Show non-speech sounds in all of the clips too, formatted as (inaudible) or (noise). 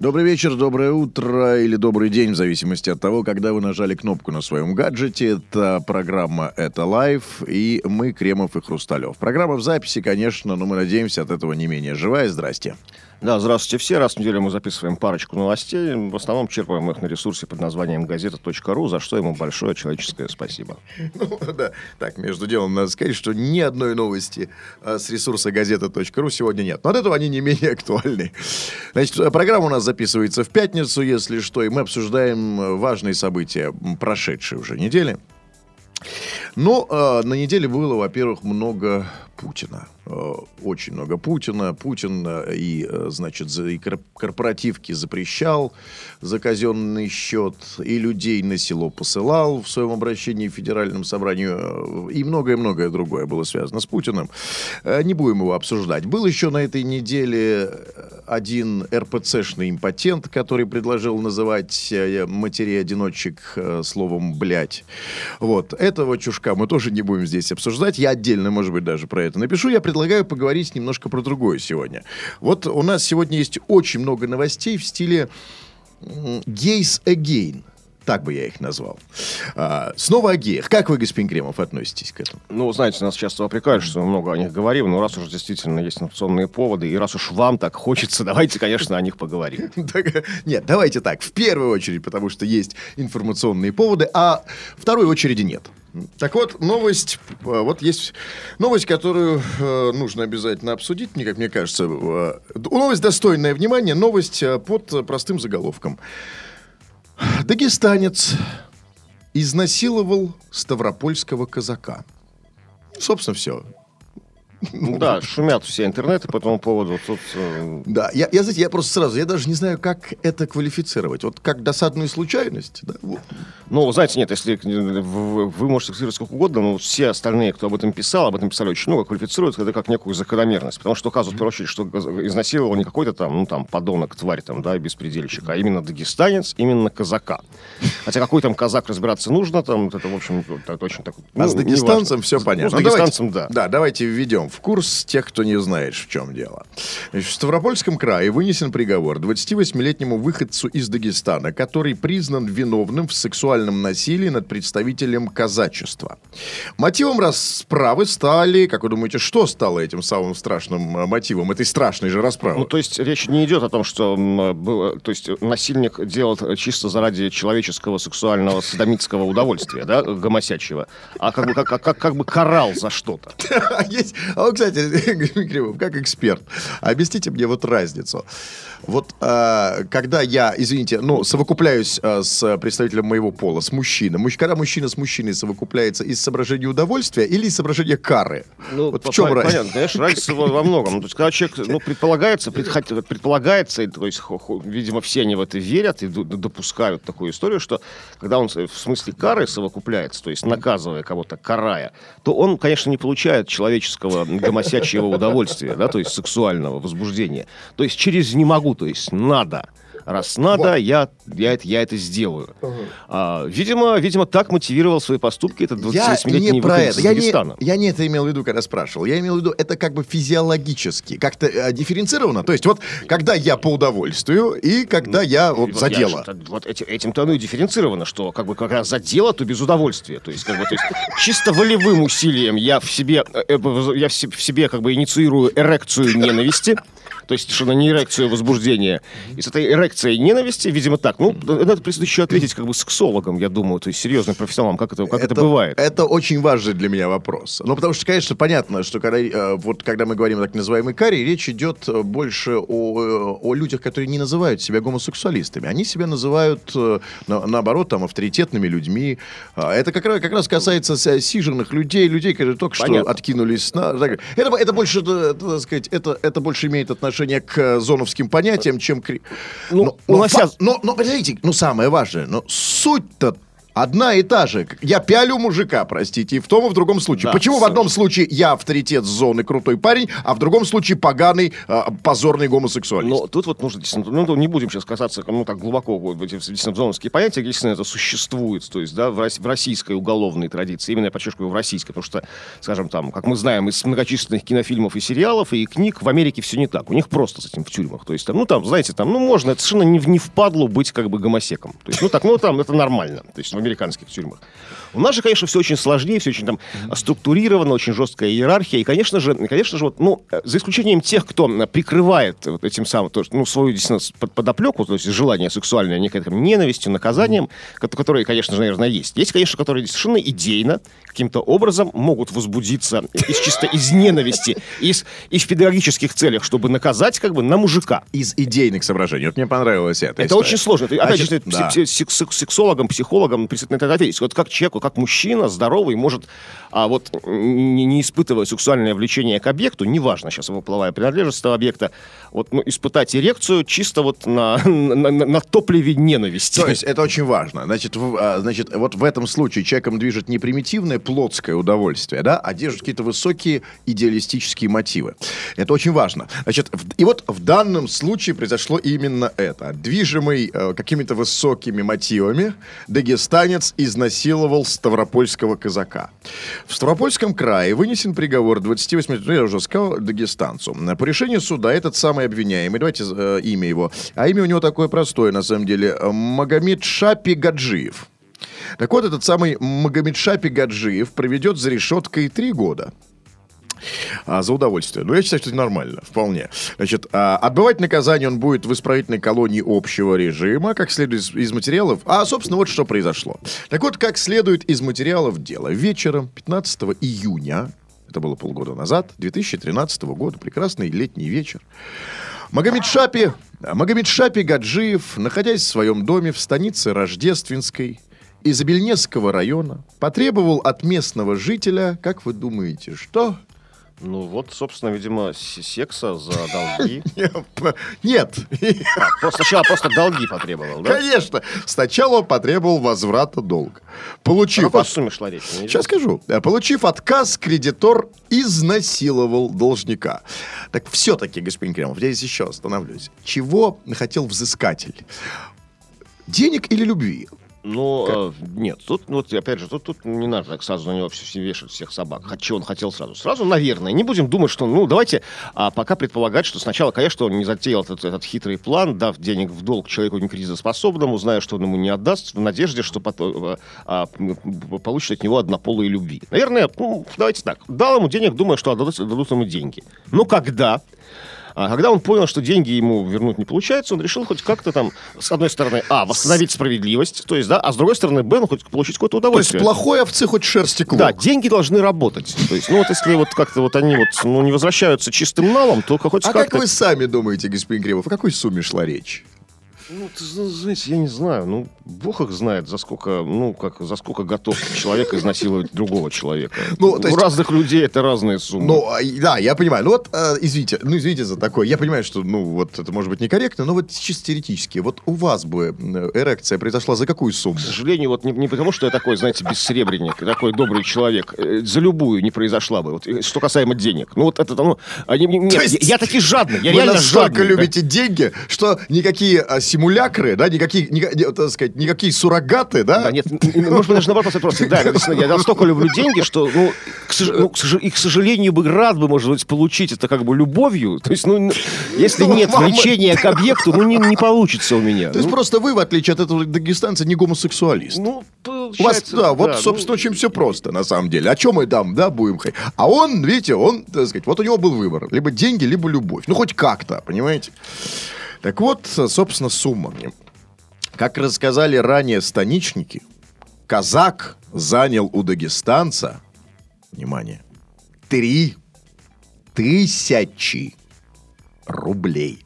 Добрый вечер, доброе утро или добрый день, в зависимости от того, когда вы нажали кнопку на своем гаджете. Это программа «Это лайф» и мы, Кремов и Хрусталев. Программа в записи, конечно, но мы надеемся от этого не менее живая. Здрасте. Да, здравствуйте все. Раз в неделю мы записываем парочку новостей. В основном черпаем их на ресурсе под названием газета.ру, за что ему большое человеческое спасибо. (laughs) Ну, да. Так, между делом, надо сказать, что ни одной новости а, с ресурса газета.ру сегодня нет. Но от этого они не менее актуальны. Значит, программа у нас записывается в пятницу, если что, и мы обсуждаем важные события прошедшей уже недели. Но э, на неделе было, во-первых, много Путина. Э, очень много Путина. Путин э, и, э, значит, и корпоративки запрещал за казенный счет, и людей на село посылал в своем обращении в Федеральном собранию, и многое-многое другое было связано с Путиным. Не будем его обсуждать. Был еще на этой неделе один РПЦшный импотент, который предложил называть матерей-одиночек словом «блядь». Вот. Этого чушка мы тоже не будем здесь обсуждать. Я отдельно, может быть, даже про это напишу. Я предлагаю поговорить немножко про другое сегодня. Вот у нас сегодня есть очень много новостей в стиле «Gays Again». Так бы я их назвал. А, снова о геях. Как вы, господин Кремов, относитесь к этому? Ну, знаете, нас часто упрекают, что мы много о них говорим, но раз уж действительно есть информационные поводы, и раз уж вам так хочется, (laughs) давайте, конечно, о них поговорим. (laughs) Нет, давайте так. В первую очередь, потому что есть информационные поводы, а второй очереди нет. Так вот, новость, э, вот есть новость, которую э, нужно обязательно обсудить, мне, как мне кажется. Э, новость достойная внимания, новость под простым заголовком. Дагестанец изнасиловал ставропольского казака. Собственно, все. Ну да, шумят все интернеты по этому поводу. Тут... Э, да, я, я, знаете, я просто сразу, я даже не знаю, как это квалифицировать. Вот как досадную случайность. Да? Вот. Ну, знаете, нет, если вы, можете цитировать сколько угодно, но все остальные, кто об этом писал, об этом писали очень много, квалифицируют это как некую закономерность. Потому что указывают, в первую очередь, что изнасиловал не какой-то там, ну, там, подонок, тварь, там, да, беспредельщик, а именно дагестанец, именно казака. Хотя какой там казак разбираться нужно, там, это, в общем, это очень так... Ну, а с дагестанцем все понятно. Ну, с дагестанцем, да. Да, давайте введем в курс тех, кто не знает, в чем дело. Значит, в Ставропольском крае вынесен приговор 28-летнему выходцу из Дагестана, который признан виновным в сексуальном насилии над представителем казачества. Мотивом расправы стали, как вы думаете, что стало этим самым страшным э, мотивом этой страшной же расправы? Ну, то есть речь не идет о том, что было, то есть насильник делал чисто заради человеческого сексуального садомитского удовольствия, да, гомосячего, а как бы, как, как, как бы карал за что-то. (laughs) А вот, кстати, (laughs) Кривов, как эксперт, объясните мне вот разницу. Вот э, когда я, извините, ну, совокупляюсь э, с представителем моего пола, с мужчиной, муж, когда мужчина с мужчиной совокупляется из соображения удовольствия или из соображения кары? Ну, вот в чем разница? Понятно, конечно, разница во многом. Ну, то есть, когда человек, ну, предполагается, предполагается, то есть, видимо, все они в это верят и допускают такую историю, что когда он в смысле кары совокупляется, то есть наказывая кого-то, карая, то он, конечно, не получает человеческого гомосячьего удовольствия, да, то есть сексуального возбуждения. То есть через «не могу», то есть «надо». Раз надо, вот. я, я, это, я это сделаю. Угу. А, видимо, видимо, так мотивировал свои поступки этот 28-летний выходец из я Дагестана. Не, я не это имел в виду, когда спрашивал. Я имел в виду, это как бы физиологически, как-то э, дифференцировано. То есть вот, когда я по удовольствию и когда я вот, за дело. Же, вот этим, этим-то оно и дифференцировано, что как бы раз за дело, то без удовольствия. То есть, как бы, то есть чисто волевым усилием я в себе, э, э, я в себе как бы инициирую эрекцию ненависти то есть что на не эрекцию возбуждения. И с этой эрекцией ненависти, видимо, так. Ну, надо еще ответить как бы сексологом, я думаю, то есть серьезным профессионалом, как это, как это, это бывает. Это очень важный для меня вопрос. Ну, потому что, конечно, понятно, что когда, э, вот, когда мы говорим о так называемой каре, речь идет э, больше о, э, о людях, которые не называют себя гомосексуалистами. Они себя называют, на, наоборот, там, авторитетными людьми. А, это как раз, как раз касается сиженных людей, людей, которые только Понятно. что откинулись на... Это, это больше, так сказать, это, это больше имеет отношение отношение к э, зоновским понятиям, чем. Ну, но, но, унося... но, но, подождите, ну, самое важное, но суть-то одна и та же. Я пялю мужика, простите, и в том и в другом случае. Да, Почему в одном случае я авторитет зоны крутой парень, а в другом случае поганый, а, позорный гомосексуалист? Но тут вот нужно, действительно, ну, не будем сейчас касаться, ну, так глубоко вот в эти действительно, зоновские понятия, действительно, это существует, то есть, да, в, в российской уголовной традиции, именно я подчеркиваю, в российской, потому что, скажем, там, как мы знаем из многочисленных кинофильмов и сериалов, и книг, в Америке все не так, у них просто с этим в тюрьмах, то есть, там, ну, там, знаете, там, ну, можно, это совершенно не, не впадло быть, как бы, гомосеком, то есть, ну, так, ну, там, это нормально, то есть, американских тюрьмах. У нас же, конечно, все очень сложнее, все очень там структурировано, очень жесткая иерархия. И, конечно же, конечно же, вот, ну, за исключением тех, кто прикрывает вот этим самым, то, ну, свою действительно подоплеку, то есть желание сексуальное некой там, ненавистью, наказанием, ко- которые, конечно же, наверное, есть. Есть, конечно, которые совершенно идейно каким-то образом могут возбудиться из чисто из ненависти, из, и в педагогических целях, чтобы наказать как бы на мужика. Из идейных соображений. Вот мне понравилось это. Это очень сложно. Это, опять же, да. пси- пси- ответить. Вот как человеку, как мужчина, здоровый, может, а вот не, не испытывая сексуальное влечение к объекту, неважно сейчас его половая принадлежность этого объекта, вот, ну, испытать эрекцию чисто вот (laughs) на, на, на- топливе ненависти. То есть это очень важно. Значит, в- а, значит, вот в этом случае человеком движет не примитивное плотское удовольствие, да, а держит какие-то высокие идеалистические мотивы. Это очень важно. Значит, и вот в данном случае произошло именно это. Движимый э, какими-то высокими мотивами, дагестанец изнасиловал ставропольского казака. В Ставропольском крае вынесен приговор 28, ну, я уже сказал, дагестанцу. По решению суда этот самый обвиняемый, давайте э, имя его, а имя у него такое простое, на самом деле, Магомед Шапи Гаджиев. Так вот, этот самый Магомед Шапи Гаджиев проведет за решеткой три года. А, за удовольствие. Ну, я считаю, что это нормально, вполне. Значит, а, отбывать наказание он будет в исправительной колонии общего режима, как следует из, из материалов. А, собственно, вот что произошло. Так вот, как следует из материалов дела. Вечером 15 июня, это было полгода назад, 2013 года, прекрасный летний вечер, Магомед Шапи, Магомед Шапи Гаджиев, находясь в своем доме в станице Рождественской, из Бельнесского района, потребовал от местного жителя, как вы думаете, что? Ну вот, собственно, видимо, секса за долги. (laughs) Нет, Просто сначала просто долги потребовал, да? конечно. Сначала потребовал возврата долга. Получив... от- сумме шла речь? Сейчас скажу. Э, Получив отказ, кредитор изнасиловал должника. Так все-таки, господин Кремов, я здесь еще остановлюсь. Чего хотел взыскатель? Денег или любви? Ну, э, нет, тут, ну, вот, опять же, тут, тут не надо так сразу на него все, вешать всех собак. Чего он хотел сразу? Сразу, наверное. Не будем думать, что, ну, давайте а, пока предполагать, что сначала, конечно, он не затеял этот, этот хитрый план, дав денег в долг человеку некризоспособному, зная, что он ему не отдаст, в надежде, что потом, э, а, м, получит от него однополые любви. Наверное, ну, давайте так, дал ему денег, думая, что отдадут, дадут ему деньги. Но когда... А когда он понял, что деньги ему вернуть не получается, он решил хоть как-то там, с одной стороны, а, восстановить справедливость, то есть, да, а с другой стороны, б, ну, хоть получить какое-то То есть удовольствие. плохой овцы хоть шерсти клок. Да, деньги должны работать. То есть, ну вот если вот как-то вот они вот ну, не возвращаются чистым налом, то хоть А как-то... как вы сами думаете, господин Кремов, о какой сумме шла речь? Ну, знаете, я не знаю, ну, бог их знает, за сколько, ну, как, за сколько готов человек изнасиловать (laughs) другого человека. Ну, то У есть- разных людей это разные суммы. Ну, а, да, я понимаю. Ну вот, э, извините, ну извините за такое. Я понимаю, что, ну, вот это может быть некорректно, но вот чисто теоретически, вот у вас бы э, эрекция произошла за какую сумму? К сожалению, вот не, не потому, что я такой, знаете, бессребренник, такой добрый человек, э, за любую не произошла бы. Вот, что касаемо денег. Ну, вот это, ну, они, мне- нет, То есть я, я таки жадный, я Вы реально настолько жадный. любите деньги, что никакие а, симулякры, да, никакие, ника- не- так сказать, никакие суррогаты, да? Да, нет, может быть, даже наоборот, просто, да, я настолько люблю деньги, что, ну, к, ну, к сож- и, к сожалению, бы рад бы, может быть, получить это как бы любовью. То есть, ну, если Ну, нет влечения к объекту, ну, не, не получится у меня. То есть Ну, просто вы, в отличие от этого дагестанца, не гомосексуалист. ну, У вас, да, вот, ну, собственно, очень все просто, на самом деле. О чем мы там, да, будем ходить? А он, видите, он, так сказать, вот у него был выбор. Либо деньги, либо любовь. Ну, хоть как-то, понимаете? Так вот, собственно, сумма. Как рассказали ранее станичники, казак занял у дагестанца, внимание, три тысячи рублей.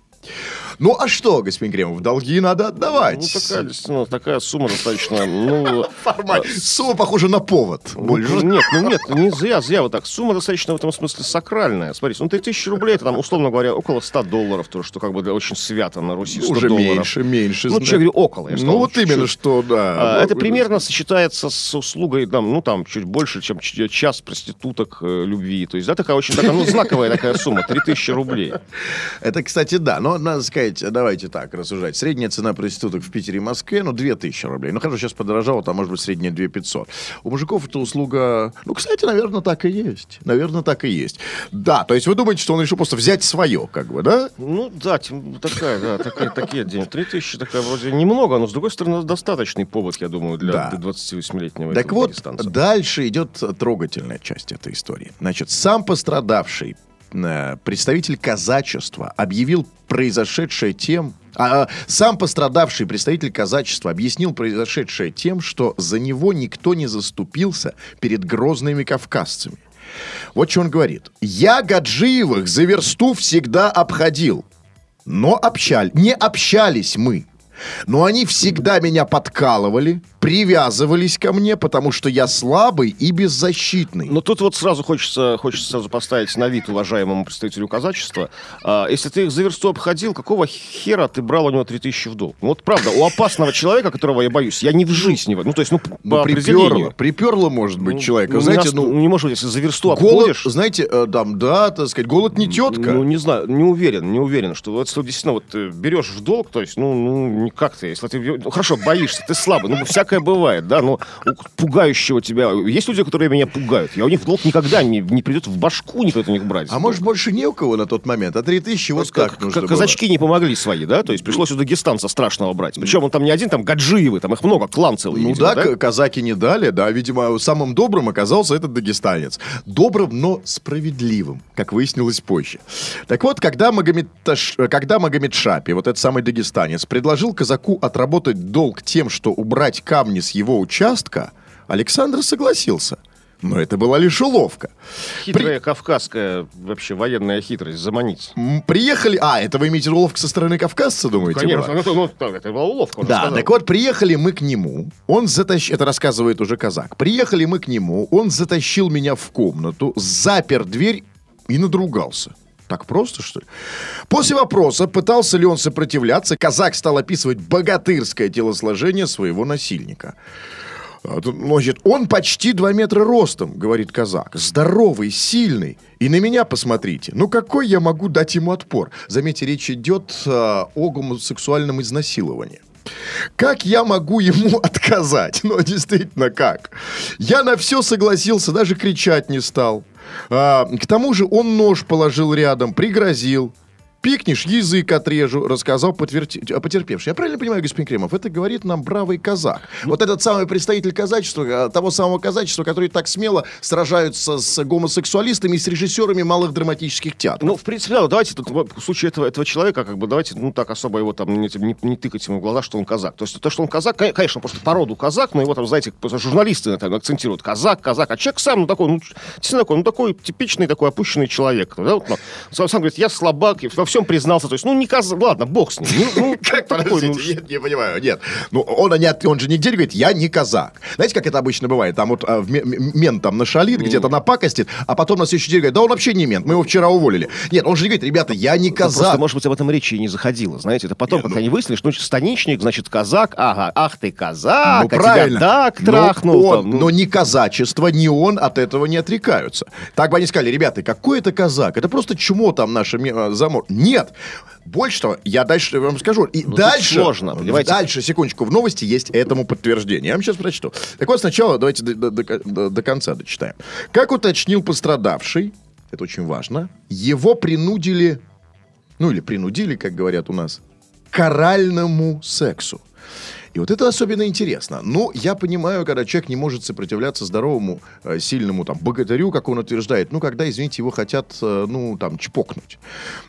Ну, а что, господин Кремов, долги надо отдавать. Ну, такая, действительно, такая сумма достаточно, ну... (laughs) Формально. Сумма похожа на повод. Больше. Ну, Нет, ну нет, не зря, зря вот так. Сумма достаточно в этом смысле сакральная. Смотрите, ну 3000 рублей, это там, условно говоря, около 100 долларов, то, что как бы очень свято на Руси, 100 Уже долларов. меньше, меньше. Ну, что я говорю, около. я Ну, вот именно что, да. А, Это Вот. примерно сочетается с услугой, там, ну, там, чуть больше, чем час проституток э, любви. То есть, да, такая очень такая, ну, знаковая такая сумма, 3000 рублей. Это, кстати, да. Но надо сказать, давайте так рассуждать. Средняя цена проституток в Питере и Москве, ну, 2000 рублей. Ну, хорошо, сейчас подорожало, там, может быть, средняя 2500. У мужиков эта услуга... Ну, кстати, наверное, так и есть. Наверное, так и есть. Да, то есть вы думаете, что он решил просто взять свое, как бы, да? Ну, да, такая, да, такая, такие деньги. 3000 такая вроде немного, но, с другой стороны, достаточный повод, я думаю, для Да. 28-летнего Так вот, дальше идет трогательная часть этой истории. Значит, сам пострадавший представитель казачества объявил произошедшее тем... а, сам пострадавший представитель казачества объяснил произошедшее тем, что за него никто не заступился перед грозными кавказцами. Вот что он говорит. «Я Гаджиевых за версту всегда обходил, но общали, не общались мы. Но они всегда меня подкалывали, привязывались ко мне, потому что я слабый и беззащитный. Но тут вот сразу хочется, хочется сразу поставить на вид уважаемому представителю казачества. А, если ты их за версту обходил, какого хера ты брал у него 3000 в долг? Ну, вот правда, у опасного человека, которого я боюсь, я в не... в- Ну, то есть, ну, Ну, по приперло, приперло, может быть, Ну, человека. ну, знаете, не, ос- ну, не можешь, если за версту голод, обходишь... знаете, э, там, да, так сказать, голод не тетка. Ну, не знаю, не уверен, не уверен, что вот действительно вот ты берешь в долг, то есть, ну, ну, никак ты, если ты, ну, хорошо, боишься, ты слабый, ну, всякое бывает, да, но у пугающего тебя, есть люди, которые меня пугают, я у них долг никогда не, не придет в башку, не придет у них брать. а может, больше не у кого на тот момент, а 3000 вот как, так нужно как было. казачки не помогли свои, да, то есть пришлось у дагестанца страшного брать. Причем он там не один, там Гаджиевы, там их много, клан целый, Ну видимо, да, к- казаки не дали, да, видимо, самым добрым оказался этот дагестанец. Добрым, но справедливым, как выяснилось позже. Так вот, когда Магомед, Таш- э, когда Магомед Шапи, вот этот самый дагестанец, предложил казаку отработать долг тем, что убрать камни с его участка, Александр согласился. Но это была лишь уловка. Хитрая кавказская вообще военная хитрость, заманить. Приехали... А, это вы имеете уловка со стороны кавказца, думаете? Конечно, брат? ну, ну, это была уловка. Да, сказал. так вот, приехали мы к нему, он затащил, это рассказывает уже казак, приехали мы к нему, он затащил меня в комнату, запер дверь и надругался. Так просто, что ли? После вопроса, пытался ли он сопротивляться, казак стал описывать богатырское телосложение своего насильника. А Значит, он почти 2 метра ростом, говорит казак. Здоровый, сильный. И на меня посмотрите. Ну, какой я могу дать ему отпор? Заметьте, речь идет а, о гомосексуальном изнасиловании. Как я могу ему (laughs) отказать? Ну, действительно, как? Я на все согласился, даже кричать не стал. А, к тому же он нож положил рядом, пригрозил. Пикнешь, язык отрежу, рассказал подтверди- а, потерпевший. Я правильно понимаю, господин Кремов, это говорит нам бравый казак. Вот этот самый представитель казачества, а, того самого казачества, который так смело сражаются с гомосексуалистами и с режиссерами малых драматических театров. Ну, в принципе, да, давайте тут в случае этого, этого человека, как бы, давайте, ну, так особо его там не, не, не тыкать ему в глаза, что он казак. То есть то, что он казак, кон- конечно, просто по роду казак, но его там, знаете, журналисты там акцентируют. Казак, казак, а человек сам, ну, такой, ну, действительно такой, ну, такой типичный такой опущенный человек. Да, вот, ну, сам, сам говорит, я слабак, и во всем признался. То есть, ну, не казак, ладно, бог с ним. Ну, ну, (laughs) Как, такой, ну, подождите, нет, не понимаю, нет. Ну, он, не от- он же нигде не говорит, я не казак. Знаете, как это обычно бывает? Там вот а, мент там нашалит, где-то напакостит, а потом на следующий день говорит, да он вообще не мент, мы его вчера уволили. Нет, он же не говорит, ребята, я не Ну, Просто, казак. может быть, об этом речи и не заходило, знаете. Это потом, Не, ну- они выяснили, что станичник, значит, казак, ага, ах ты казак, Ну, а тебя правильно. так Но трахнул. он- там, ну. Но ни казачество, ни он от этого не отрекаются. Так бы они сказали, ребята, какой это казак? Это просто чмо там наше э, замор. Нет. Больше того, я дальше вам скажу. И тут дальше... сложно, понимаете? Дальше, секундочку, в новости есть этому подтверждение. Я вам сейчас прочту. Так вот, сначала давайте до, до- до- до- до конца дочитаем. Как уточнил пострадавший, это очень важно, его принудили, ну или принудили, как говорят у нас, к оральному сексу. И вот это особенно интересно. Ну, я понимаю, когда человек не может сопротивляться здоровому, э, сильному там богатырю, как он утверждает, ну, когда, извините, его хотят, э, ну, там, чпокнуть.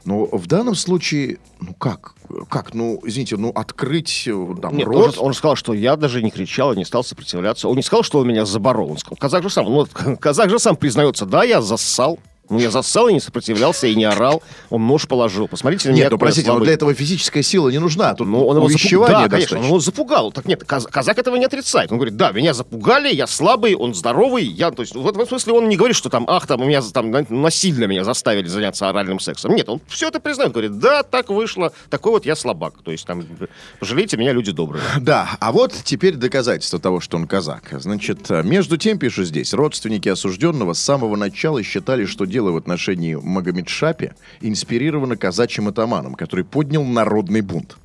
Но в данном случае, ну, как? Как? Ну, извините, ну, открыть э, там Нет, он рот... он же сказал, что я даже не кричал и не стал сопротивляться. Он не сказал, что он меня заборол. Он сказал, казак же сам, ну, вот (laughs) казак же сам признается, да, я зассал. Ну, я зассал и не сопротивлялся, и не орал. Он нож положил. Посмотрите на меня, Нет, ну простите, но для этого физическая сила не нужна. Тут Ну, он его запугал. Да, конечно, он его запугал. Так нет, каз- казак этого не отрицает. Он говорит, да, меня запугали, я слабый, он здоровый. Я, то есть, в этом смысле он не говорит, что там, ах, там, меня там, на- насильно меня заставили заняться оральным сексом. Нет, он все это признает. Говорит, да, так вышло, такой вот я слабак. То есть, там, пожалейте меня, люди добрые. (laughs) Да, а вот теперь доказательство того, что он казак. Значит, между тем, пишу здесь, родственники осужденного с самого начала считали, что дело в отношении Магомед-Шапи инспирировано казачьим атаманом, который поднял народный бунт.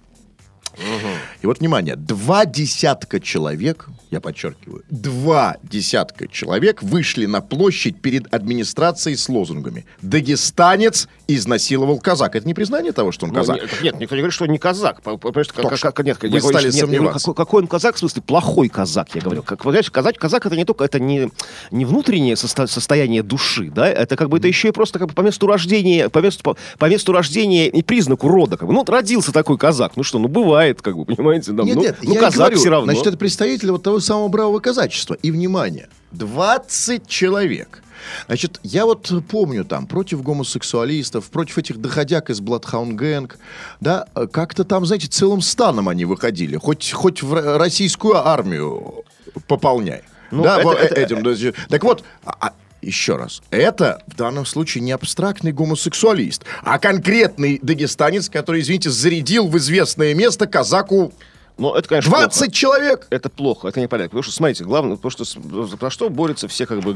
И вот, внимание, два десятка человек, я подчеркиваю, два десятка человек вышли на площадь перед администрацией с лозунгами «Дагестанец изнасиловал казак». Это не признание того, что он Ну, казак? нет, нет, никто не говорит, что он не казак. Что, как, как- как- нет, вы я стали говорю, сомневаться. какой, какой он казак, в смысле, плохой казак, я говорю. Как, вы знаете, казак, казак это не только, это не, не внутреннее состо- состояние души, да, это как бы, это еще и просто как бы по месту рождения, по месту, по, по месту рождения и признаку рода. Как бы. Ну, вот родился такой казак, ну что, ну бывает, как бы, понимаете, да, Нет, ну, нет, ну казак говорю, все равно. Значит, это представитель вот того самого бравого казачества. И, внимание, 20 человек. Значит, я вот помню там, против гомосексуалистов, против этих доходяг из Bloodhound Gang, да, как-то там, знаете, целым станом они выходили, хоть, хоть в российскую армию пополняй. Ну, да, это- вот это- этим. значит. Так вот, а- а, еще раз, это в данном случае не абстрактный гомосексуалист, а конкретный дагестанец, который, извините, зарядил в известное место казаку Но это, конечно, 20 плохо. человек! Это плохо, это не порядок. Потому что, смотрите, главное, потому что за что борются все как бы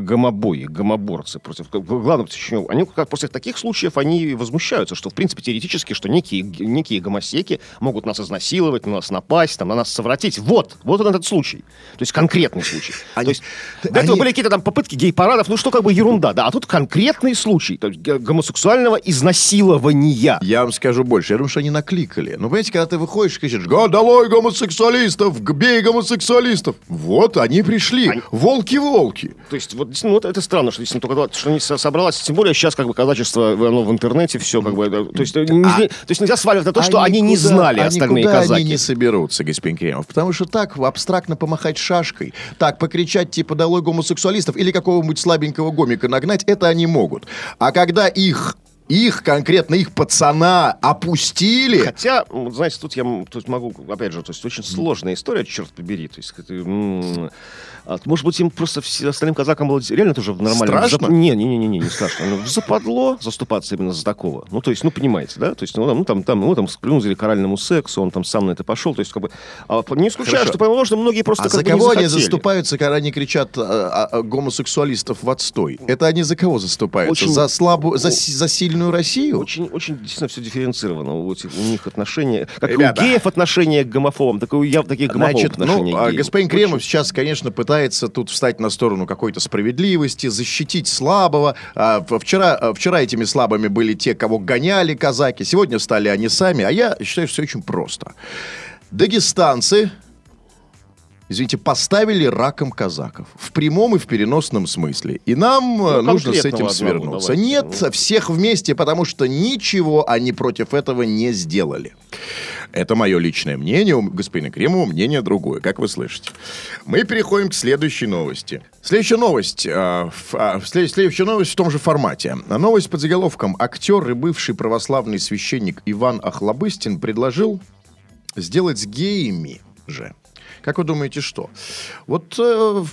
гомобои, гомоборцы против... г- Главное, почему? Они как после таких случаев они возмущаются, что, в принципе, теоретически, что некие, некие гомосеки могут нас изнасиловать, на нас напасть, там, на нас совратить. Вот, вот он этот случай. То есть конкретный случай. Они- То есть до этого они- были какие-то там попытки гей-парадов, ну что как бы ерунда, да. А тут конкретный случай то есть гомосексуального изнасилования. Я вам скажу больше. Я думаю, что они накликали. Ну, понимаете, когда ты выходишь и кричишь, «Го, долой гомосексуалистов, бей гомосексуалистов. Вот, они пришли. Волки-волки. То есть, вот, действительно, вот это странно, что действительно только что не со- собралось, тем более сейчас как бы казачество, оно в интернете все как бы, э, то есть, э, не- то есть нельзя сваливать на то, что они, не знали а остальные казаки. они не соберутся, господин Кремов. Потому что так абстрактно помахать шашкой, так покричать типа «долой гомосексуалистов» или какого-нибудь слабенького гомика нагнать, это они могут. А когда их их, конкретно их пацана опустили, Хотя, знаете, тут я тут могу, опять же, то есть очень сложная история, черт побери. То есть, это, а, может быть, им просто остальным казакам было реально тоже в нормальном... Страшно? зап- Не, не, не, не, не, не страшно. Ну, западло заступаться именно за такого. Ну, то есть, ну, понимаете, да? То есть, ну, там, ну, там, там, ну, там склюнули к оральному сексу, он там сам на это пошел. То есть, как бы, а, не исключаю, Хорошо. что, возможно, многие просто А как за бы не кого они заступаются, когда они кричат а, а, а, гомосексуалистов в отстой? Это они за кого заступаются? Очень- За слабую, за, за сильную Россию? Очень, очень действительно все дифференцировано. У, этих- у них отношения, как Ребята. и у геев отношения к гомофобам, так и у яв таких гомофобов Значит, отношения ну, к а, геям. господин Очень- Кремов сейчас, конечно, пытается тут встать на сторону какой-то справедливости, защитить слабого. А, вчера, а, вчера этими слабыми были те, кого гоняли казаки, сегодня стали они сами, а я считаю, что все очень просто. Дагестанцы, извините, поставили раком казаков. В прямом и в переносном смысле. И нам э, Ну, нужно с этим свернуться. давайте. Нет, всех вместе, потому что ничего они против этого не сделали. Это мое личное мнение, у господина Кремова мнение другое, как вы слышите. Мы переходим к следующей новости. Следующая новость, а, в- а, след- следующая новость в том же формате. А Новость под заголовком «Актер и бывший православный священник Иван Охлобыстин предложил сделать с геями же». Как вы думаете, что? Вот э,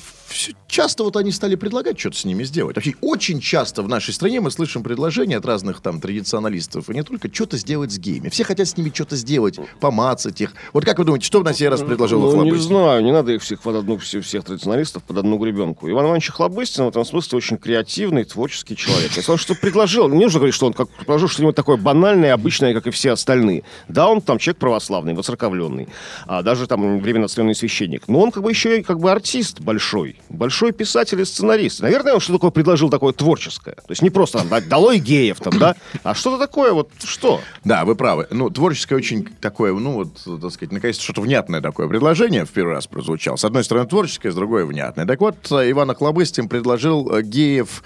часто вот они стали предлагать что-то с ними сделать. Вообще, очень часто в нашей стране мы слышим предложения от разных там традиционалистов, и не только что-то сделать с геями. Все хотят с ними что-то сделать, помацать их. Вот как вы думаете, что на сей раз предложил Ну, не знаю, не надо их всех под одну, всех, всех традиционалистов под одну гребенку. Иван Иванович Хлобыстин в этом смысле очень креативный, творческий человек. Если он что предложил, не нужно говорить, что он как предложил что-нибудь такое банальное, обычное, как и все остальные. Да, он там человек православный, воцерковленный, а даже там временно священник. Но он как бы еще и как бы артист большой, большой писатель и сценарист. Наверное, он что такое предложил такое творческое. То есть не просто там, долой геев там, да, а что-то такое вот, что? Да, вы правы. Ну, творческое очень такое, ну, вот, так сказать, наконец-то что-то внятное такое предложение в первый раз прозвучало. С одной стороны, творческое, с другой внятное. Так вот, Иван Охлобыстин предложил э, геев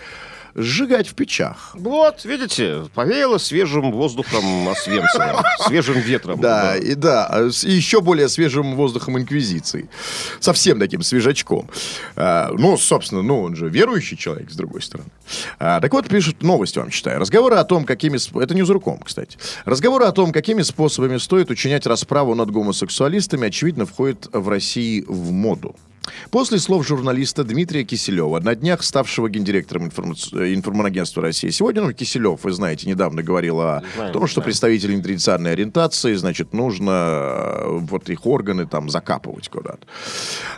сжигать в печах. Вот, видите, повеяло свежим воздухом Освенцима, свежим ветром. Да, и да, а и еще более свежим воздухом инквизиции. Совсем таким свежачком. А, ну, собственно, ну, он же верующий человек, с другой стороны. А, так вот, пишут новости, вам читаю. Разговоры о том, какими... Это не Узурком, кстати. Разговоры о том, какими способами стоит учинять расправу над гомосексуалистами, очевидно, входят в России в моду. После слов журналиста Дмитрия Киселева, на днях ставшего гендиректором информац- э, информагентства России, сегодня, ну, Киселев, вы знаете, недавно говорил о Знаем, том, что представители нетрадиционной ориентации, значит, нужно э, вот их органы там закапывать куда-то.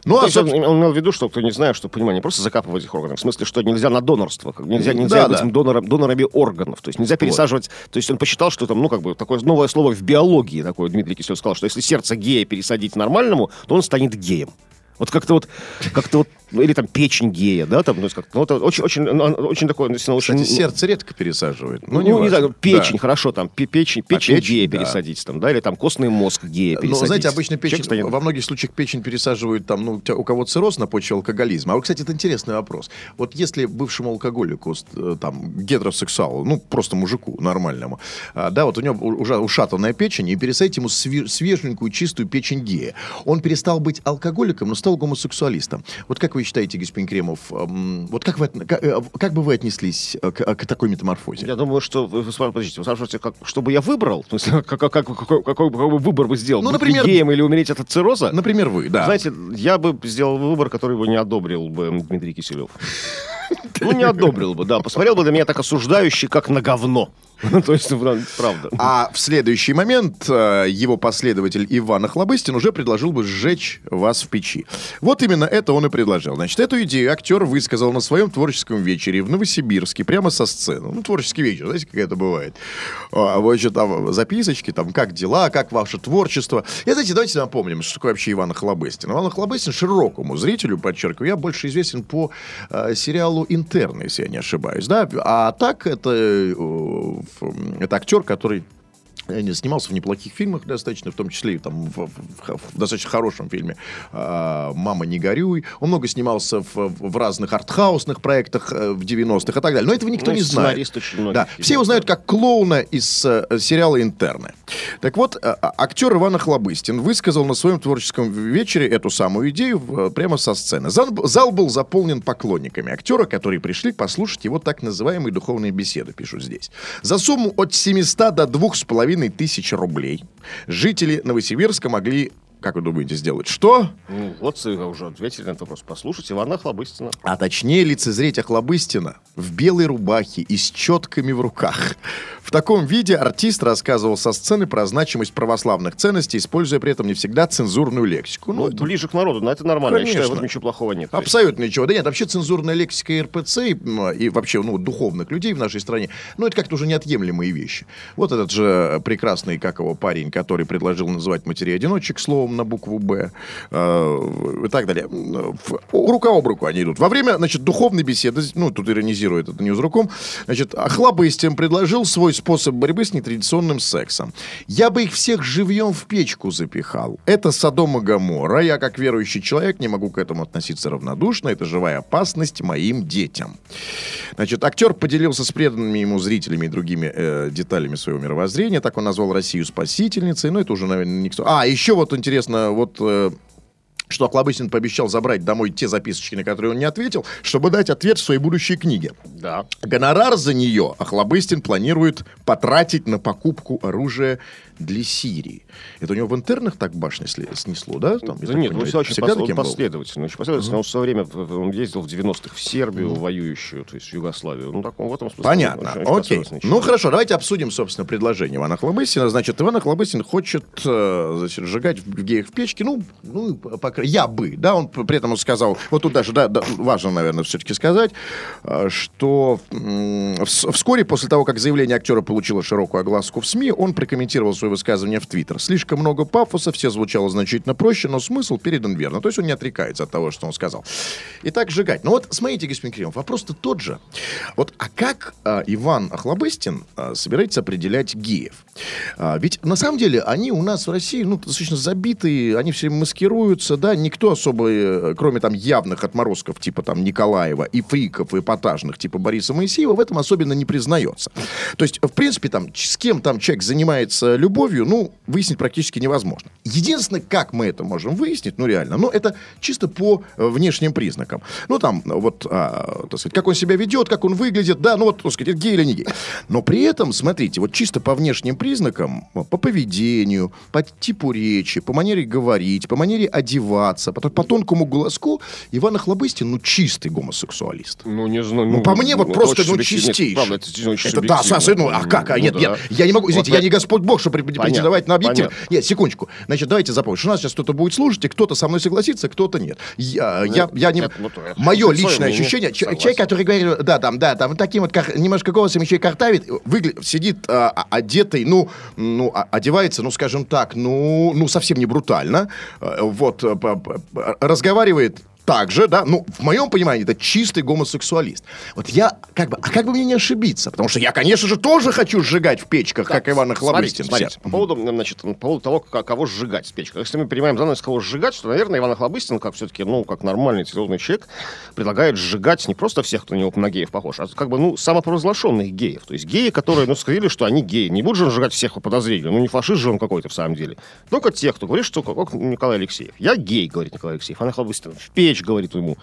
Ну, То а, есть он, собственно, он имел в виду, что кто не знает, что понимание, просто закапывать их органы, в смысле, что нельзя на донорство, нельзя, нельзя Да, быть да. донором, донорами органов, то есть нельзя пересаживать, то есть он посчитал, что там, ну, как бы, такое новое слово в биологии, такое Дмитрий Киселев сказал, что если сердце гея пересадить нормальному, то он станет геем. Вот как-то вот, как-то вот, или там печень гея, да, там, ну, как ну, это очень, очень, ну, очень такое, действительно, очень... кстати, сердце редко пересаживают. Ну, Ну, не, не важно. знаю, Да. печень, хорошо, там, пе- печень, печень, печень, гея да. пересадить, там, да, или там костный мозг гея пересадить. Ну, знаете, обычно печень, станет- во многих случаях печень пересаживают там, ну, у кого цирроз на почве алкоголизма. А вот, кстати, это интересный вопрос. Вот если бывшему алкоголику, э, там, гетеросексуалу, ну, просто мужику нормальному, а, да, вот у него уже ушатанная печень, и пересадить ему све- свеженькую, чистую печень гея. Он перестал быть алкоголиком, но стал гомосексуалистом. Вот как вы считаете, господин Кремов, эм, вот как, вы, как, э, как бы вы отнеслись э, к, к такой метаморфозе? Я думаю, что... Вы, вы подождите, вы спрашиваете, как, чтобы я выбрал? В смысле, как, как, как- какой, какой бы выбор бы сделал? Ну, Быть например- геем или умереть от цирроза? Например, вы, да. Знаете, я бы сделал выбор, который бы не одобрил бы Дмитрий Киселев. (laughs) Ну, не одобрил бы, да. Посмотрел бы на меня так осуждающий, как на говно. (laughs) То ну, правда. А в следующий момент э, его последователь Иван Охлобыстин уже предложил бы сжечь вас в печи. Вот именно это он и предложил. Значит, эту идею актер высказал на своем творческом вечере в Новосибирске, прямо со сцены. Ну, творческий вечер, знаете, как это бывает. А, вот еще там записочки, там, как дела, как ваше творчество. И, знаете, давайте напомним, что такое вообще Иван Охлобыстин. Иван Охлобыстин широкому зрителю, подчеркиваю, я больше известен по э, сериалу «Интерны», если я не ошибаюсь, да? А так это, э, это актер, который снимался в неплохих фильмах достаточно, в том числе и там в, в- в- достаточно хорошем фильме а, «Мама, не горюй». Он много снимался в, в разных артхаусных проектах э, в 90-х и так далее. Но этого никто Ну, не знает. Да. фильмов, Все его знают как клоуна из э, сериала «Интерны». Так вот, э, а- актер Иван Охлобыстин высказал на своем творческом вечере эту самую идею прямо со сцены. Зал, зал был заполнен поклонниками актера, которые пришли послушать его так называемые духовные беседы, пишут здесь. За сумму от 700 до 2500 тысяч рублей. Жители Новосибирска могли, как вы думаете, сделать что? Ну, вот вы уже ответили на этот вопрос. Послушайте Ивана Хлобыстина. А точнее лицезреть Охлобыстина в белой рубахе и с четками в руках. В таком виде артист рассказывал со сцены про значимость православных ценностей, используя при этом не всегда цензурную лексику. Ну, Ну, это ближе к народу, но это нормально. Я считаю, в Конечно. этом ничего плохого нет. Абсолютно ничего. Да нет, вообще цензурная лексика и РПЦ, и, и вообще, ну, духовных людей в нашей стране, ну, это как-то уже неотъемлемые вещи. Вот этот же прекрасный, как его, парень, который предложил называть матерей-одиночек словом на букву «Б», э, и так далее. Рука об руку они идут. Во время, значит, духовной беседы, ну, тут иронизирует это Ньюзруком, значит, Хлобыстин предложил свой способ борьбы с нетрадиционным сексом. Я бы их всех живьем в печку запихал. Это Содом и Гоморра. Я, как верующий человек, не могу к этому относиться равнодушно. Это живая опасность моим детям. Значит, актер поделился с преданными ему зрителями и другими э, деталями своего мировоззрения. Так он назвал Россию спасительницей. Ну, это уже, наверное, никто... А, еще вот интересно, вот... э, что Охлобыстин пообещал забрать домой те записочки, на которые он не ответил, чтобы дать ответ в своей будущей книге. Да. Гонорар за нее Охлобыстин планирует потратить на покупку оружия для Сирии. Это у него в интернах так башни снесло, да? Там, Да нет, ну все очень пос- последовательно. Очень последовательно. Он в свое время он ездил в 90-х в Сербию, воюющую, то есть в Югославию. Ну, так, он в этом смысле... Понятно. очень- очень Окей. Ну хорошо, давайте обсудим, собственно, предложение Ивана Хлобыстина. Значит, Иван Хлобыстин хочет э, значит, сжигать в- геев в печке. Ну, ну по я бы, да, он при этом он сказал, вот тут даже, да, да, важно, наверное, все-таки сказать, э, что вскоре после того, как заявление актера получило широкую огласку в СМИ, он прокомментировал свое высказывание в Твиттер. Слишком много пафоса, все звучало значительно проще, но смысл передан верно. То есть он не отрекается от того, что он сказал. Итак, сжигать. Ну вот, смотрите, господин Кремов, вопрос-то тот же. Вот, а как а, Иван Охлобыстин а, собирается определять геев? А, ведь на самом деле они у нас в России, ну, достаточно забитые, они все маскируются, да, никто особо, э, кроме там явных отморозков, типа там Николаева, и фриков, и эпатажных, типа Бориса Моисеева, в этом особенно не признается. То есть, в принципе, там, с кем там человек занимается любовью, ну, выяснить практически невозможно. Единственное, как мы это можем выяснить, ну, реально, ну, это чисто по э, внешним признакам. Ну, там, вот, а, так сказать, как он себя ведет, как он выглядит, да, ну, вот, так сказать, гей или не гей. Но при этом, смотрите, вот чисто по внешним признакам, по поведению, по типу речи, по манере говорить, по манере одеваться, по, по тонкому голоску, Иван Охлобыстин, ну, чистый гомосексуалист. Ну, не знаю. Ну, по мне вот это просто, ну, субъективно. Нет, чистейший. правда, это Это да. Саса, ну, а как? А, Ну, нет, да. нет, я не могу, извините, Вот я не Господь Бог, чтобы претендовать на объектив. понятно. Нет, секундочку. Значит, давайте запомним, что у нас сейчас кто-то будет слушать, и кто-то со мной согласится, кто-то нет. Я, я, я не... вот, это Мое личное ощущение, Согласен. человек, который говорит, да, там, да, там, таким вот кар- немножко голосом еще и картавит, выглядит, сидит а, а, одетый, ну, ну, а- одевается, ну, скажем так, ну, ну, совсем не брутально, э, вот, э, разговаривает также, да, ну, в моем понимании, это чистый гомосексуалист. Вот я, как бы, а как бы мне не ошибиться? Потому что я, конечно же, тоже хочу сжигать в печках, как Иван Охлобыстин. Смотрите, смотрите, по поводу, значит, по поводу того, кого сжигать с печкой. Если мы понимаем занавес, кого сжигать, то, наверное, Иван Охлобыстин, как все-таки, ну, как нормальный серьезный человек, предлагает сжигать не просто всех, кто на него на геев похож, а как бы, ну, самопровозглашенных геев. То есть геи, которые, ну, сказали, что они геи. Не будет же он сжигать всех по подозрению. Ну, не фашист же он какой-то в самом деле. Только тех, кто говорит, что как Николай Алексеев. Я гей, говорит Николай Алексеев. Иван Охлобыстин в печь, говорит ему.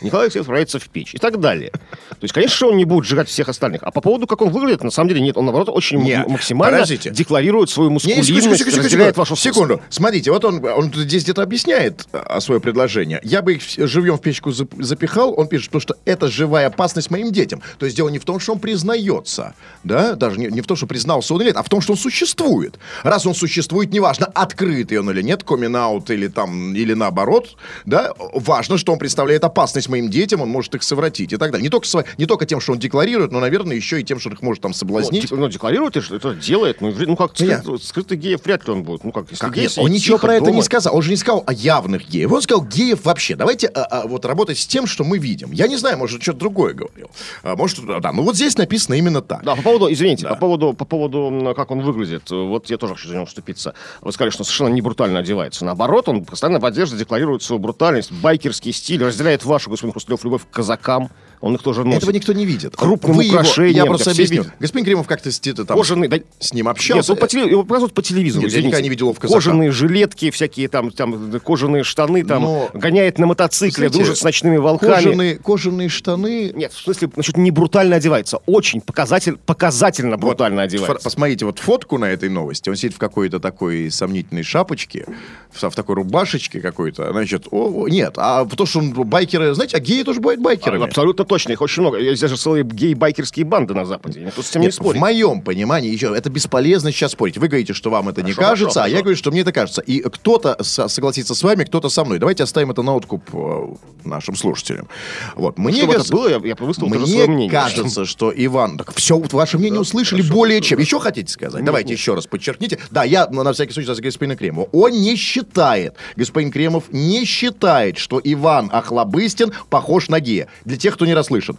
Николай Алексеев отправляется в печь. И так далее. То есть, конечно, он не будет сжигать всех остальных. А по поводу, как он выглядит, на самом деле, нет. Он, наоборот, очень Нет, максимально подождите. декларирует свою мускулинность, секунду, секунду, секунду, разделяет секунду. вашу Секунду. Смотрите, вот он, он здесь где-то объясняет а, свое предложение. Я бы их живьем в печку зап- запихал. Он пишет, потому что это живая опасность моим детям. То есть дело не в том, что он признается, да, даже не, не в том, что признался он или нет, а в том, что он существует. Раз он существует, неважно, открытый он или нет, комин-аут или там, или наоборот, да, важно, что он представляет опасность моим детям, он может их совратить и так далее. Не только, не только тем, что он декларирует, но, наверное, еще и тем, что он их может там Ну, соблазнить. дек- ну, декларирует, это делает. Ну, ну как Ну, я- скрытый, геев вряд ли он будет. Ну, как, если Как гей нет? Он ничего про это дома- не сказал. Он же не сказал о явных геев. Он сказал геев вообще. Давайте а, а, вот работать с тем, что мы видим. Я не знаю, может, что-то другое говорил. А, может, да, ну вот здесь написано именно так. Да, по поводу, извините, по поводу, по поводу, как он выглядит, вот я тоже хочу за него вступиться. Вы сказали, что он совершенно не брутально одевается. Наоборот, он постоянно в одежде декларирует свою брутальность, байкерский стиль, разделяет вашу, господин Хрусталев, любовь к казакам. Он их тоже носит. Этого никто не видит. Крупным Вы его- украшением, Я да, просто объясню. видят. Господин Кремов как-то с, там Кожаные, да- с ним Нет, общался. ну, по теле- его показывают по телевизору. Нет, я никогда не видел его в казаках. Кожаные жилетки, всякие там, там кожаные штаны, там Но- гоняет на мотоцикле, Знаете, дружит с ночными волками. Кожаные, кожаные штаны. Нет, в смысле, значит, не брутально одевается. Очень показатель, показательно брутально Вот, одевается. Посмотрите, вот фотку на этой новости. Он сидит в какой-то такой сомнительной шапочке, в, в такой рубашечке какой-то. Значит, о, нет, а то, что он байкеры, знаете, а геи тоже бывают байкерами. А, Абсолютно точно, их очень много. Есть даже целые гей-байкерские банды на Западе. Никто с этим не Нет, в моем понимании, еще это бесполезно сейчас спорить. Вы говорите, что вам это не Хорошо, кажется, хорошо, а я хорошо. говорю, что мне это кажется. И кто-то со- согласится с вами, кто-то со мной. Давайте оставим это на откуп э, нашим слушателям. Вот, мне Чтобы кажется- было, я, я тоже Мне свое мнение. кажется, что Иван... Так все, ваше мнение услышали более чем. Еще хотите сказать? Давайте еще раз подчеркните. Да, я ну, на всякий случай за господина Кремова. Он не считает, господин Кремов не считает, что Иван Охлобыстин похож на гея. Для тех, кто не расслышан.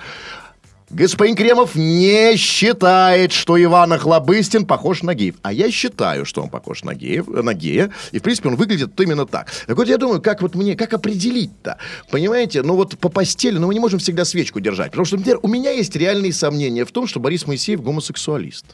Господин Кремов не считает, что Иван Охлобыстин похож на геев. А я считаю, что он похож на, геев, на гея. И, в принципе, он выглядит именно так. Так вот, я думаю, как вот мне, как определить-то? Понимаете, ну вот по постели, ну мы не можем всегда свечку держать. Потому что, например, у меня есть реальные сомнения в том, что Борис Моисеев гомосексуалист.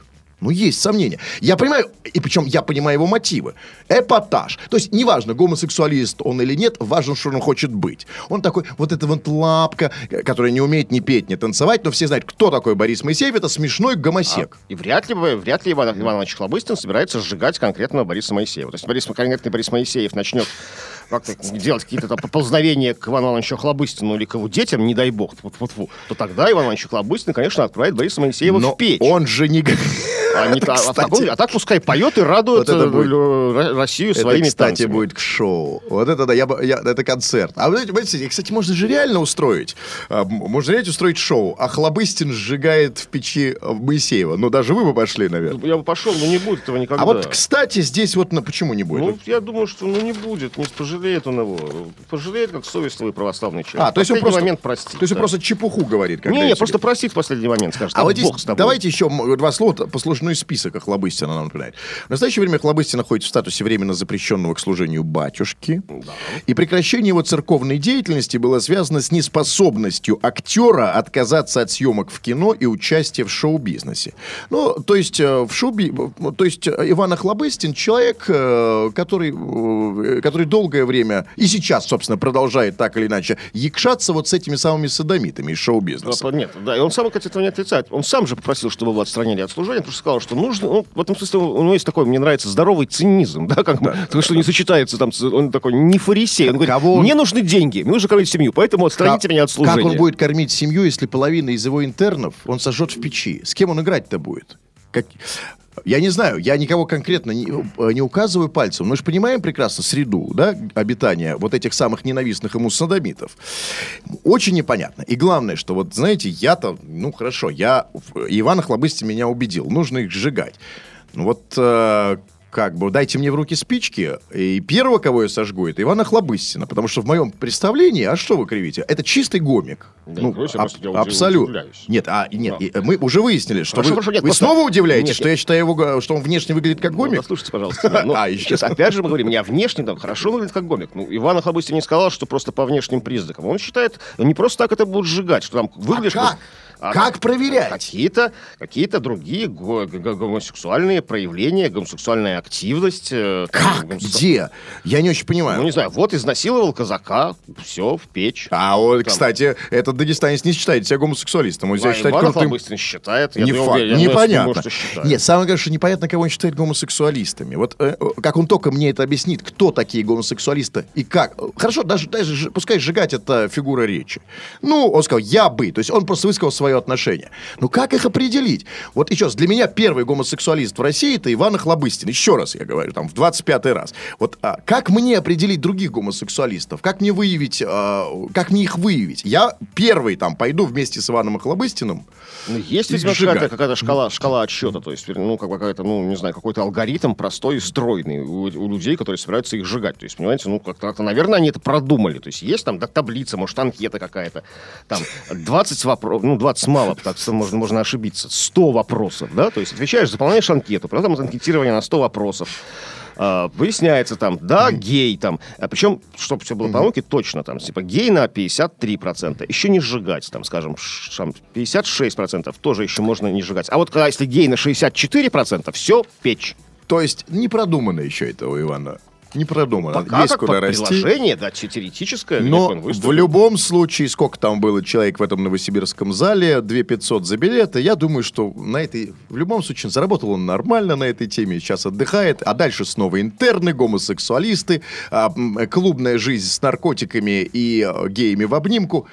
Ну, есть сомнения. Я понимаю, и причем я понимаю его мотивы. Эпатаж. То есть, неважно, гомосексуалист он или нет, важно, что он хочет быть. Он такой, вот эта вот лапка, которая не умеет ни петь, ни танцевать, но все знают, кто такой Борис Моисеев, это смешной гомосек. И вряд ли, вряд ли Иван, Иван Иванович Хлобыстин собирается сжигать конкретного Бориса Моисеева. То есть Борис, конкретный Борис Моисеев начнет как-то делать какие-то там поползновения к Ивану Ивановичу Хлобыстину или к его детям, не дай бог, то тогда Иван Иванович Хлобыстин, конечно, отправит Бориса Моисеева но в печь. он же не... (laughs) А, не а Кстати. таком- а так пускай поет и радует Вот это э, будет- э, Россию Это, своими кстати, танцами. будет к шоу. Вот это да, я, я- это концерт. А вы знаете, кстати, можно же реально устроить. а, Можно реально устроить шоу. А Хлобыстин сжигает в печи а, Моисеева. Ну, даже вы бы пошли, наверное. Я бы пошел, но не будет этого никогда. А вот, кстати, здесь вот на почему не будет? Ну, я думаю, что ну, не будет, не, пожалеет он его. Пожалеет, как совестливый православный человек. А, то есть он просто, момент простит. то есть он да. просто чепуху говорит. Не, не, просто простит в последний момент, скажет. А «А вот здесь Бог с тобой». давайте еще два слова, послужной список Охлобыстина нам напоминает. В настоящее время Охлобыстин находится в статусе временно запрещенного к служению батюшки. И прекращение его церковной деятельности было связано с неспособностью актера отказаться от съемок в кино и участия в шоу-бизнесе. Ну, то есть, э, в шоу то есть э, Иван Охлобыстин человек, э, который, который долгое время и сейчас, собственно, продолжает так или иначе якшаться вот с этими самыми садомитами из шоу-бизнеса. Да, Нет, да, и он сам, кстати, этого не отрицает. Он сам же попросил, чтобы его отстранили от служения, потому что сказал, что нужно, ну, в этом смысле у него есть такой, мне нравится, здоровый цинизм, (laughs) да, как бы, потому что не сочетается там, он такой не фарисей, он говорит, Кого он- мне нужны деньги, мне нужно кормить семью, поэтому отстраните Как- меня от служения. Как он будет кормить семью, если половина из его интернов он сожжет в печи? С кем он играть-то будет? Как... Я не знаю, я никого конкретно не, э, не указываю пальцем. Мы же понимаем прекрасно среду, да, обитания вот этих самых ненавистных ему садомитов. Очень непонятно. И главное, что вот, знаете, я-то, ну хорошо, я, Иван Охлобыстин меня убедил, нужно их сжигать. Ну вот, э, как бы, дайте мне в руки спички, и первого, кого я сожгу, это Ивана Хлобыстина, потому что в моем представлении, а что вы кривите, это чистый гомик. Да ну, аб- я абсолютно. Нет, а, нет, Да. и, э, мы уже выяснили, что Хорошо, вы, хорошо, нет, вы просто- снова удивляетесь, Нет, что я считаю его, го- что он внешне выглядит как Ну, гомик? послушайте, пожалуйста. да. (laughs) Ну, А, еще. сейчас, опять же мы говорим, я внешне там хорошо выглядит как гомик. Ну, Иван Охлобыстин не сказал, что просто по внешним признакам. Он считает, не просто так это будут сжигать, что там выглядишь... как? А Как проверять? Какие-то какие другие гомосексуальные проявления, гомосексуальная активность. э, Как? гомосексу- Где? Я не очень понимаю. Ну, не знаю, вот изнасиловал казака, все, в печь. А вот, Там. кстати, этот дагестанец не считает себя гомосексуалистом. Он себя А считает Иван крутым... Охлобыстин считает. я Не думаю, факт, думаю, непонятно. что считает. Нет, самое что непонятно, кого он считает гомосексуалистами. Вот э, э, как он только мне это объяснит, кто такие гомосексуалисты и как. Хорошо, даже, даже пускай сжигать это фигура речи. Ну, он сказал, я бы. То есть он просто высказал свое отношение. Ну, как их определить? Вот еще раз, для меня первый гомосексуалист в России это Иван Охлобыстин. Еще раз я говорю, там, в 25-й раз. Вот а, как мне определить других гомосексуалистов? Как мне выявить, а, как мне их выявить? Я первый там пойду вместе с Иваном Охлобыстиным. Ну, есть, сжигать. какая-то, какая-то шкала, шкала отсчета, то есть, ну, как какая-то, ну, не знаю, какой-то алгоритм простой и стройный у, у людей, которые собираются их сжигать. То есть, понимаете, ну, как-то, как-то, наверное, они это продумали. То есть, есть там да, таблица, может, анкета какая-то, там, 20 вопросов, ну, 20 мало, так что можно, можно ошибиться, 100 вопросов, да, то есть, отвечаешь, заполняешь анкету, потом анкетирование на 100 вопросов. А, выясняется там, да, гей там. А причем, чтобы все было по науке, точно там, типа, гей на 53%. Еще не сжигать, там, скажем, ш- там, 56% тоже еще можно не сжигать. А вот когда если гей на 64%, все, печь. То есть не продумано еще это у Ивана. Не продумано. Пока Есть как куда расти. приложение, да, те- теоретическое. Но в любом случае, сколько там было человек в этом новосибирском зале, 2 500 за билеты, я думаю, что на этой, в любом случае, заработал он нормально на этой теме, сейчас отдыхает, а дальше снова интерны, гомосексуалисты, а, клубная жизнь с наркотиками и э, геями в обнимку.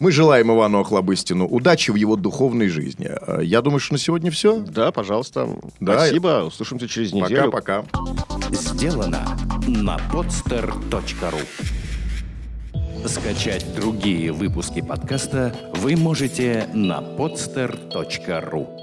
Мы желаем Ивану Охлобыстину удачи в его духовной жизни. Э, Я думаю, что на сегодня все. Да, пожалуйста. Да, Спасибо. Услышимся через неделю. Пока-пока. Сделано на podster.ru Скачать другие выпуски подкаста вы можете на podster.ru